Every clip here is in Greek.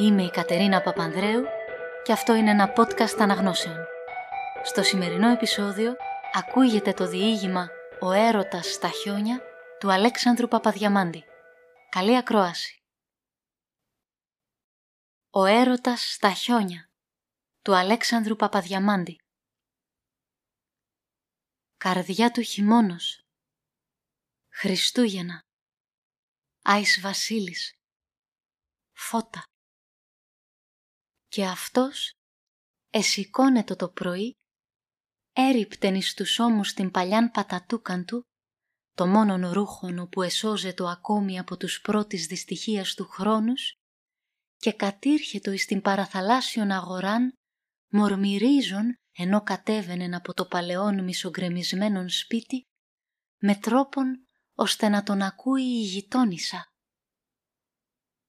Είμαι η Κατερίνα Παπανδρέου και αυτό είναι ένα podcast αναγνώσεων. Στο σημερινό επεισόδιο ακούγεται το διήγημα «Ο έρωτας στα χιόνια» του Αλέξανδρου Παπαδιαμάντη. Καλή ακρόαση. «Ο έρωτας στα χιόνια» του Αλέξανδρου Παπαδιαμάντη. Καρδιά του χειμώνος. Χριστούγεννα. Άης Βασίλης. Φώτα και αυτός εσηκώνετο το πρωί, έριπτεν εις τους ώμους την παλιάν πατατούκαν του, το μόνον ρούχον που εσώζετο ακόμη από τους πρώτης δυστυχίας του χρόνους, και κατήρχετο εις την παραθαλάσσιον αγοράν, μορμυρίζον ενώ κατέβαινεν από το παλαιόν μισογκρεμισμένον σπίτι, με τρόπον ώστε να τον ακούει η γειτόνισσα.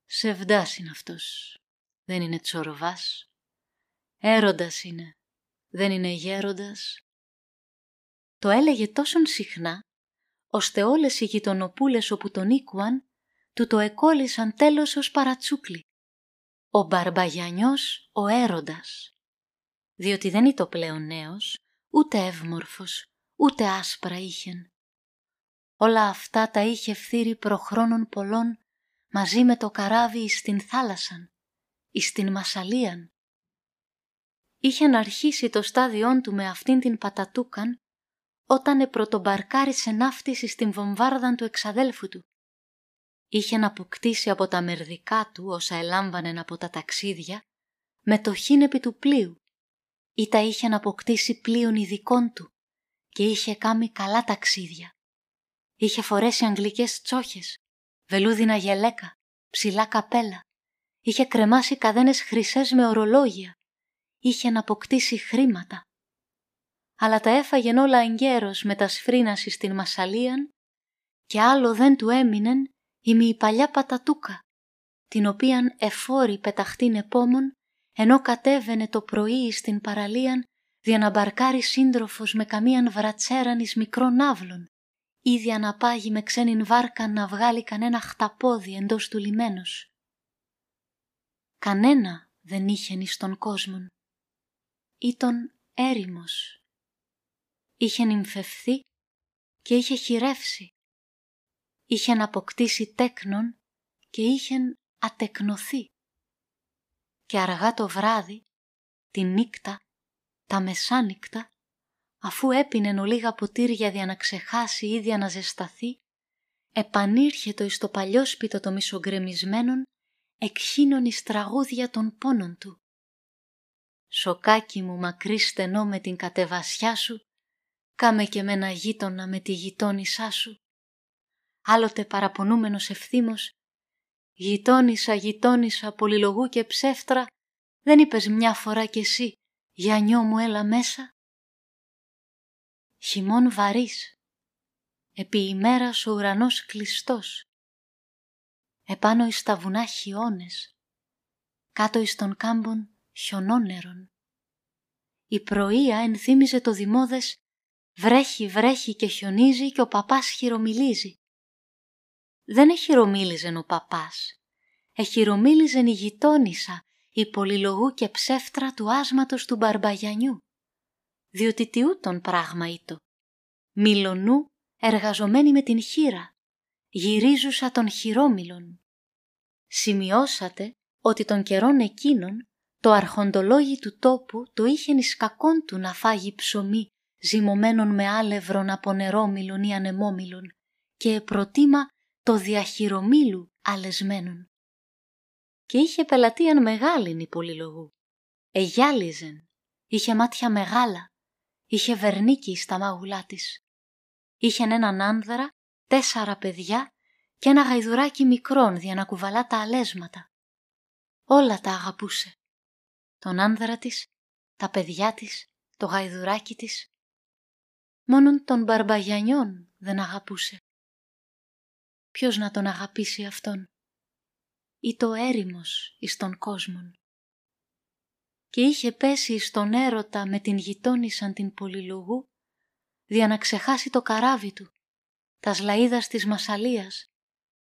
Σεβδάς είναι αυτός, δεν είναι τσοροβάς. Έρωτας είναι, δεν είναι γέροντας. Το έλεγε τόσον συχνά, ώστε όλες οι γειτονοπούλες όπου τον οίκουαν, του το εκόλλησαν τέλος ως παρατσούκλι. Ο Μπαρμπαγιανιός ο έρωτας. Διότι δεν ήταν πλέον νέος, ούτε εύμορφος, ούτε άσπρα είχεν. Όλα αυτά τα είχε φθείρει προχρόνων πολλών μαζί με το καράβι στην θάλασσαν εις την Μασαλίαν. Είχε να αρχίσει το στάδιόν του με αυτήν την πατατούκαν όταν επρωτομπαρκάρισε ναύτιση στην βομβάρδαν του εξαδέλφου του. Είχε να αποκτήσει από τα μερδικά του όσα ελάμβανεν από τα ταξίδια με το χίνεπι του πλοίου ή τα είχε να αποκτήσει πλοίων ειδικών του και είχε κάνει καλά ταξίδια. Είχε φορέσει αγγλικές τσόχες, βελούδινα γελέκα, ψηλά καπέλα, Είχε κρεμάσει καδένες χρυσές με ορολόγια. Είχε να αποκτήσει χρήματα. Αλλά τα έφαγεν όλα εγκαίρως με τα σφρίναση στην Μασαλίαν και άλλο δεν του έμεινεν ημι η παλιά πατατούκα, την οποίαν εφόρη πεταχτήν επόμων ενώ κατέβαινε το πρωί στην παραλίαν δια να μπαρκάρει σύντροφος με καμίαν βρατσέραν εις μικρών ναύλων ή να πάγει με ξένην βάρκα να βγάλει κανένα χταπόδι εντός του λιμένος. Κανένα δεν είχε εις τον κόσμον. Ήταν έρημος. Είχε νυμφευθεί και είχε χειρεύσει. Είχε αποκτήσει τέκνον και είχε ατεκνοθεί. Και αργά το βράδυ, τη νύκτα, τα μεσάνυχτα, αφού έπινε ολίγα ποτήρια για να ξεχάσει ή για να ζεσταθεί, επανήρχε εις το παλιό σπίτο των μισογκρεμισμένων εκχύνων εις τραγούδια των πόνων του. Σοκάκι μου μακρύ στενό με την κατεβασιά σου, κάμε και με ένα γείτονα με τη γειτόνισά σου. Άλλοτε παραπονούμενος ευθύμος, γειτόνισα, γειτόνισα, πολυλογού και ψεύτρα, δεν είπες μια φορά κι εσύ, γιανιό μου έλα μέσα. Χειμών βαρύς, επί ημέρας ο ουρανός κλειστός, επάνω εις τα βουνά χιόνες, κάτω εις των κάμπων χιονόνερων. Η πρωία ενθύμιζε το δημόδες «Βρέχει, βρέχει και χιονίζει και ο παπάς χειρομιλίζει». Δεν εχειρομίλιζεν ο παπάς, εχειρομίλιζεν η γειτόνισσα, η πολυλογού και ψεύτρα του άσματος του Μπαρμπαγιανιού, διότι τι ούτων πράγμα ήτο. Μιλονού εργαζομένη με την χείρα, γυρίζουσα των χειρόμιλων. Σημειώσατε ότι των καιρών εκείνων το αρχοντολόγι του τόπου το είχε εις κακόν του να φάγει ψωμί ζυμωμένων με άλευρον από νερόμιλων ή ανεμόμιλων και προτίμα το διαχειρομίλου αλεσμένων. Και είχε πελατείαν μεγάλην η πολυλογού. Εγιάλιζεν, είχε μάτια μεγάλα, είχε βερνίκι στα μάγουλά της. Είχε έναν άνδρα τέσσερα παιδιά και ένα γαϊδουράκι μικρόν για να κουβαλά τα αλέσματα. Όλα τα αγαπούσε. Τον άνδρα της, τα παιδιά της, το γαϊδουράκι της. Μόνον τον Μπαρμπαγιανιών δεν αγαπούσε. Ποιος να τον αγαπήσει αυτόν; Ή το έρημος εις τον κόσμον; Και είχε πέσει στον έρωτα με την γειτόνισαν την πολυλογού δια να ξεχάσει το καράβι του τα σλαΐδας της Μασαλίας,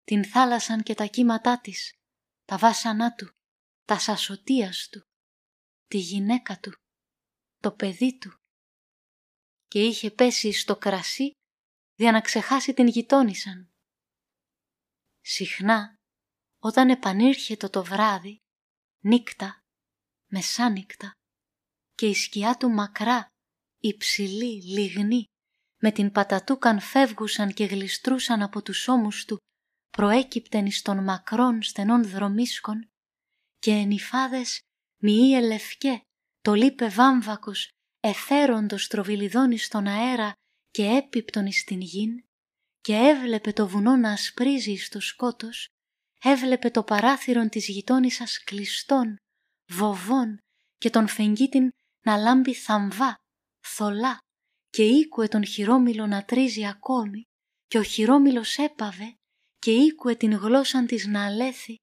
την θάλασσαν και τα κύματά της, τα βάσανά του, τα σασοτίας του, τη γυναίκα του, το παιδί του και είχε πέσει στο κρασί για να ξεχάσει την γειτόνισαν. Συχνά, όταν επανήρχεται το βράδυ, νύκτα, μεσάνυκτα και η σκιά του μακρά, υψηλή, λιγνή, με την πατατούκαν φεύγουσαν και γλιστρούσαν από τους ώμους του, προέκυπτεν εις των μακρών στενών δρομίσκων και ενυφάδες μοιή ελευκέ, το λείπε βάμβακος, εφέροντος τροβιλιδόνι στον αέρα και έπιπτον εις την γην και έβλεπε το βουνό να ασπρίζει στο σκότος, έβλεπε το παράθυρον της γειτόνισσας κλειστών, βοβών και τον φεγγίτην να λάμπει θαμβά, θολά και ήκουε τον χειρόμυλο να τρίζει ακόμη και ο χειρόμυλος έπαβε και ήκουε την γλώσσαν της να αλέθει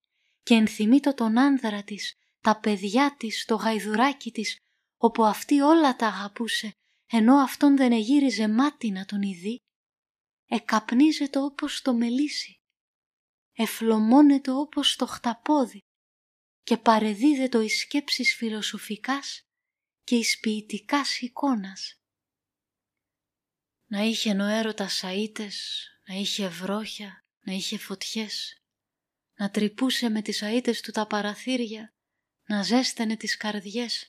και ενθυμίτο τον άνδρα της, τα παιδιά της, το γαϊδουράκι της, όπου αυτή όλα τα αγαπούσε, ενώ αυτόν δεν εγύριζε μάτι να τον ειδεί, εκαπνίζεται όπως το μελίσι, εφλωμώνεται όπως το χταπόδι και παρεδίδεται εις σκέψεις φιλοσοφικάς και εις ποιητικάς εικόνας. Να είχε ο έρωτας σαΐτες, να είχε βρόχια, να είχε φωτιές, να τρυπούσε με τις αίτες του τα παραθύρια, να ζέστενε τις καρδιές,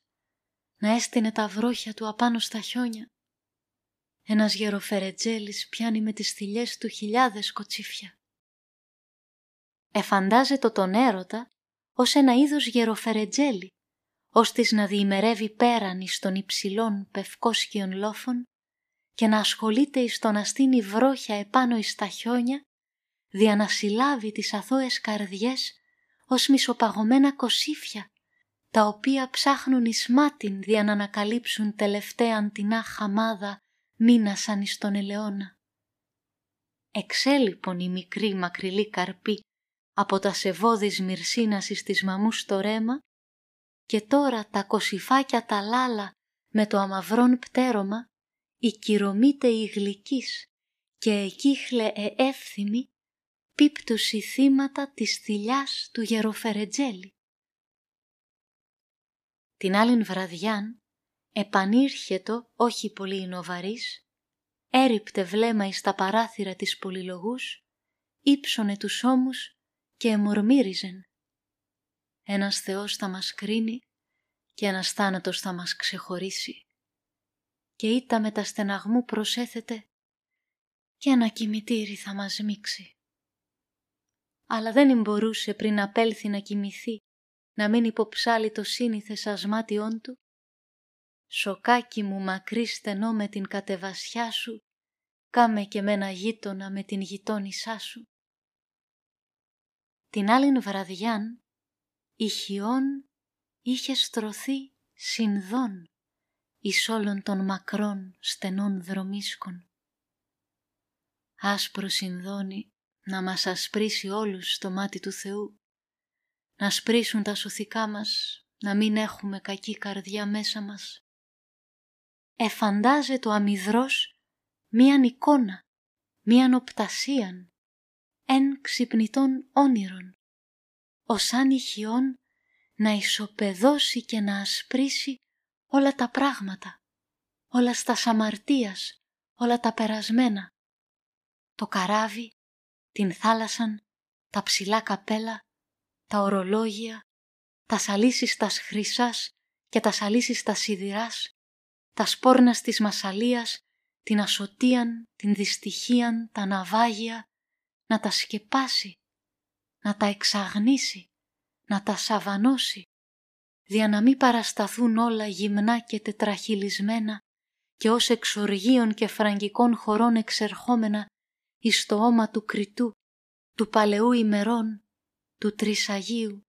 να έστεινε τα βρόχια του απάνω στα χιόνια. Ένας γεροφερετζέλης πιάνει με τις θηλιές του χιλιάδες κοτσίφια. Εφαντάζεται τον έρωτα ως ένα είδος γεροφερετζέλη, ώστις να διημερεύει πέραν εις των υψηλών πευκόσκιων λόφων και να ασχολείται εις το να στείνει βρόχια επάνω εις τα χιόνια δια να συλλάβει τις αθώες καρδιές ως μισοπαγωμένα κοσίφια, τα οποία ψάχνουν εις μάτιν δια να ανακαλύψουν τελευταίαν την χαμάδα μήνασαν εις τον ελαιόνα. Εξέλιπον η μικρή μακριλή καρπή από τα σεβόδης μυρσίνας εις της μαμούς στο ρέμα και τώρα τα κοσιφάκια τα λάλα με το αμαυρόν πτέρωμα η κυρωμείται η γλυκής και εκείχλε εεύθυμη πίπτουση θύματα της θηλιάς του γεροφερετζέλη. Την άλλην βραδιάν επανήρχετο όχι πολύ νοβαρής, έριπτε βλέμμα εις τα παράθυρα της πολυλογούς, ύψωνε τους ώμους και εμορμύριζεν. Ένας Θεός θα μας κρίνει και ένας θάνατος θα μας ξεχωρίσει. Και ήτα με τα στεναγμού προσέθεται και ένα κημητήρι θα μας μίξει αλλά δεν μπορούσε πριν απέλθει να κοιμηθεί, να μην υποψάλει το σύνηθες ασμάτιόν του. Σοκάκι μου μακρύ στενό με την κατεβασιά σου, κάμε και με ένα γείτονα με την γειτόνισά σου. Την άλλην βραδιάν, η χιόν είχε στρωθεί συνδών εις όλων των μακρών στενών δρομίσκων. Άσπρο συνδώνει να μας ασπρίσει όλους στο μάτι του Θεού, να σπρίσουν τα σωθικά μας, να μην έχουμε κακή καρδιά μέσα μας. Εφαντάζε το αμυδρός μίαν εικόνα, μίαν οπτασίαν, εν ξυπνητών όνειρων, ως αν ηχιών να ισοπεδώσει και να ασπρίσει όλα τα πράγματα, όλα στα σαμαρτίας, όλα τα περασμένα. Το καράβι την θάλασσαν, τα ψηλά καπέλα, τα ορολόγια, τα σαλίσεις τας χρυσάς και τα σαλίσεις τας σιδηράς, τα σπόρνα της μασαλίας, την ασωτίαν, την δυστυχίαν, τα ναυάγια, να τα σκεπάσει, να τα εξαγνίσει, να τα σαβανώσει, δια να μην παρασταθούν όλα γυμνά και τετραχυλισμένα και ως εξοργείων και φραγκικών χωρών εξερχόμενα εις το όμα του κριτού, του παλαιού ημερών, του Τρισαγίου,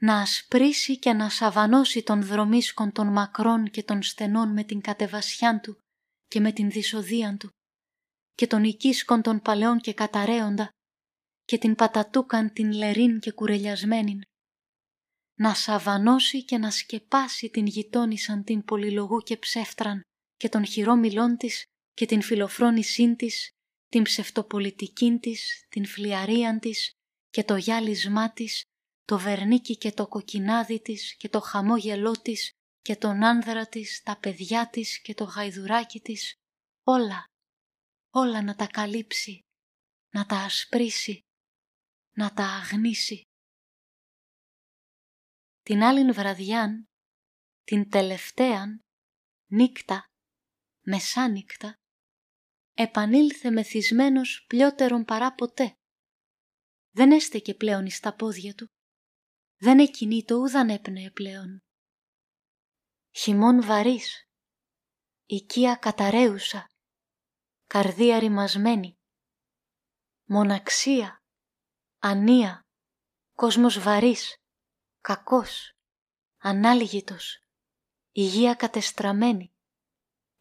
να ασπρίσει και να σαβανώσει τον δρομίσκον των μακρών και των στενών με την κατεβασιάν του και με την δυσοδίαν του και τον οικίσκον των παλαιών και καταραίοντα και την πατατούκαν την λερίν και κουρελιασμένην, να σαβανώσει και να σκεπάσει την γειτόνισαν την πολυλογού και ψεύτραν και τον χειρόμιλών της και την φιλοφρόνησήν της την ψευτοπολιτικήν της, την φλιαρίαν της και το γυάλισμά της το βερνίκι και το κοκκινάδι της και το χαμόγελό της και τον άνδρα της, τα παιδιά της και το γαϊδουράκι της, όλα, όλα να τα καλύψει, να τα ασπρίσει, να τα αγνίσει. Την άλλην βραδιάν, την τελευταίαν, νύκτα, μεσάνυκτα, επανήλθε μεθυσμένος πλιότερον παρά ποτέ. Δεν έστεκε πλέον εις τα πόδια του, δεν εκινήτω ούδαν έπνεε πλέον. Χειμών βαρύς, οικία καταραίουσα, καρδία ρημασμένη, μοναξία, ανία, κόσμος βαρύς, κακός, ανάλγητος, υγεία κατεστραμμένη,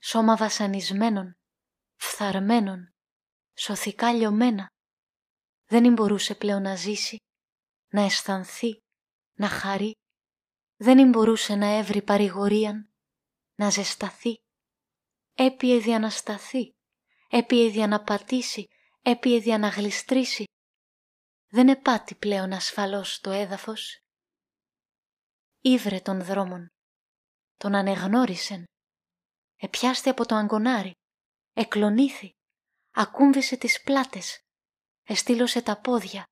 σώμα βασανισμένων, φθαρμένων, σωθικά λιωμένα. Δεν μπορούσε πλέον να ζήσει, να αισθανθεί, να χαρεί. Δεν μπορούσε να έβρει παρηγορίαν, να ζεσταθεί. Έπιε δια να σταθεί, έπιε δια να πατήσει, έπιε δια να γλιστρήσει. Δεν επάτη πλέον ασφαλώς το έδαφος. Ήβρε των δρόμων, τον ανεγνώρισεν. Επιάστη από το αγκονάρι, εκλονήθη, ακούμβησε τις πλάτες, εστήλωσε τα πόδια,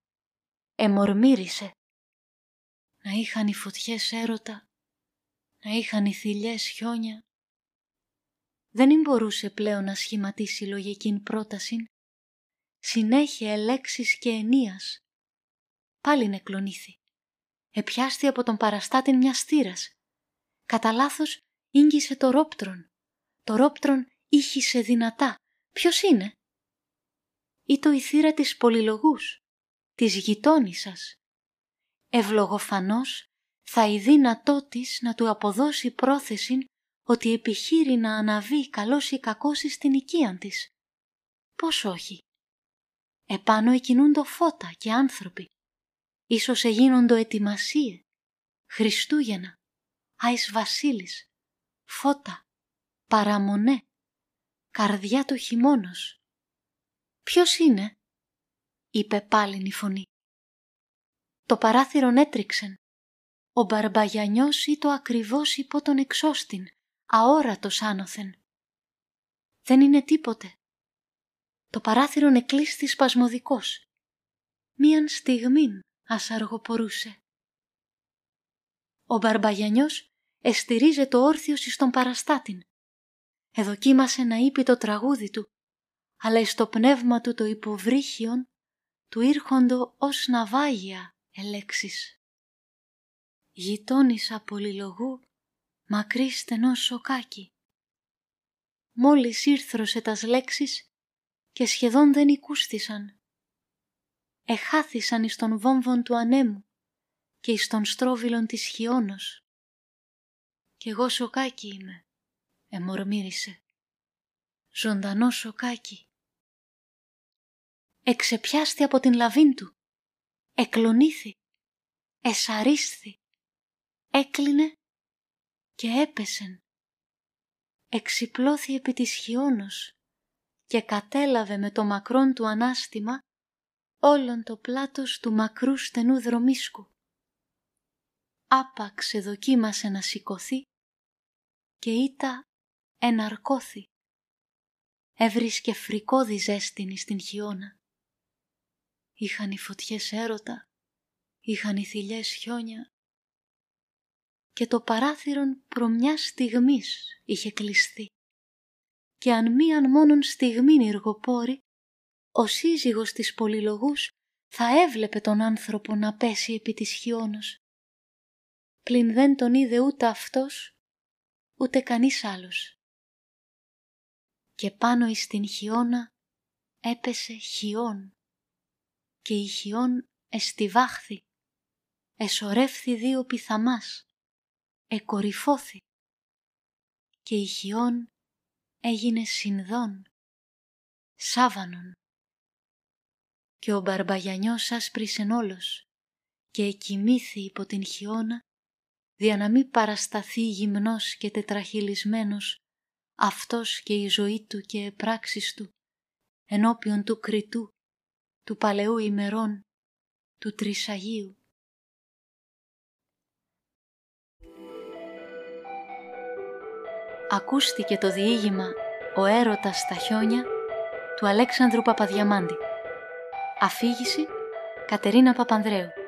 εμορμύρισε. Να είχαν οι φωτιές έρωτα, να είχαν οι θηλιές χιόνια. Δεν μπορούσε πλέον να σχηματίσει λογικήν πρόταση, συνέχεια ελέξεις και ενίας. Πάλι νεκλονήθη. Επιάστη από τον παραστάτην μιας στήρας. Κατά λάθος ίγγισε το ρόπτρον. Το ρόπτρον ήχησε δυνατά. Ποιος είναι; Ή το η θύρα της πολυλογούς, της γειτόνισσας. Ευλογοφανώς θα η δύνατό της να του αποδώσει πρόθεση ότι επιχείρει να αναβεί καλός ή κακός στην οικίαν της. Πώς όχι; Επάνω εκινούντο φώτα και άνθρωποι. Ίσως εγίνοντο ετοιμασίες. Χριστούγεννα. Άις Βασίλης. Φώτα. Παραμονέ καρδιά του χειμώνος. «Ποιος είναι» είπε πάλιν η φωνή. Το παράθυρον έτριξεν. Ο μπαρμπαγιανιός ή το ακριβώς υπό τον εξώστην, αόρατος άνωθεν. Δεν είναι τίποτε. Το παράθυρον εκλείστη σπασμωδικός. Μίαν στιγμήν ας αργοπορούσε. Ο μπαρμπαγιανιός εστηρίζε το όρθιος εις τον παραστάτην εδοκίμασε να είπε το τραγούδι του, αλλά εις το πνεύμα του το υποβρύχιον του ήρχοντο ως ναυάγια ελέξεις. Γειτόνισσα πολυλογού μακρύ στενό σοκάκι. Μόλις ήρθρωσε τας λέξεις και σχεδόν δεν οικούστησαν. Εχάθησαν εις τον βόμβον του ανέμου και εις τον στρόβιλον της χιόνος. Κι εγώ σοκάκι είμαι εμορμήρισε. Ζωντανό σοκάκι. Εξεπιάστη από την λαβήν του. Εκλονήθη. Εσαρίσθη. Έκλεινε και έπεσεν. Εξυπλώθη επί της χιόνος και κατέλαβε με το μακρόν του ανάστημα όλον το πλάτος του μακρού στενού δρομίσκου. Άπαξ δοκίμασε να σηκωθεί και ήτα εναρκώθη. Έβρισκε φρικόδη ζέστηνη στην χιόνα. Είχαν οι φωτιές έρωτα, είχαν οι θηλιές χιόνια και το παράθυρον προ μια στιγμής είχε κλειστεί και αν μίαν μόνον στιγμήν εργοπόρη, ο σύζυγος της πολυλογούς θα έβλεπε τον άνθρωπο να πέσει επί της χιόνος. Πλην δεν τον είδε ούτε αυτός, ούτε κανείς άλλος και πάνω εις την χιόνα έπεσε χιόν και η χιόν εστιβάχθη, εσωρεύθη δύο πιθαμάς, εκορυφώθη και η χιόν έγινε συνδόν, σάβανον και ο μπαρμπαγιανιός άσπρισεν όλος και κοιμήθη υπό την χειώνα δια να μην παρασταθεί γυμνός και τετραχυλισμένος αυτός και η ζωή του και επράξεις του ενώπιον του κριτού, του παλαιού ημερών, του Τρισαγίου. Ακούστηκε το διήγημα «Ο έρωτας στα χιόνια» του Αλέξανδρου Παπαδιαμάντη. Αφήγηση Κατερίνα Παπανδρέου.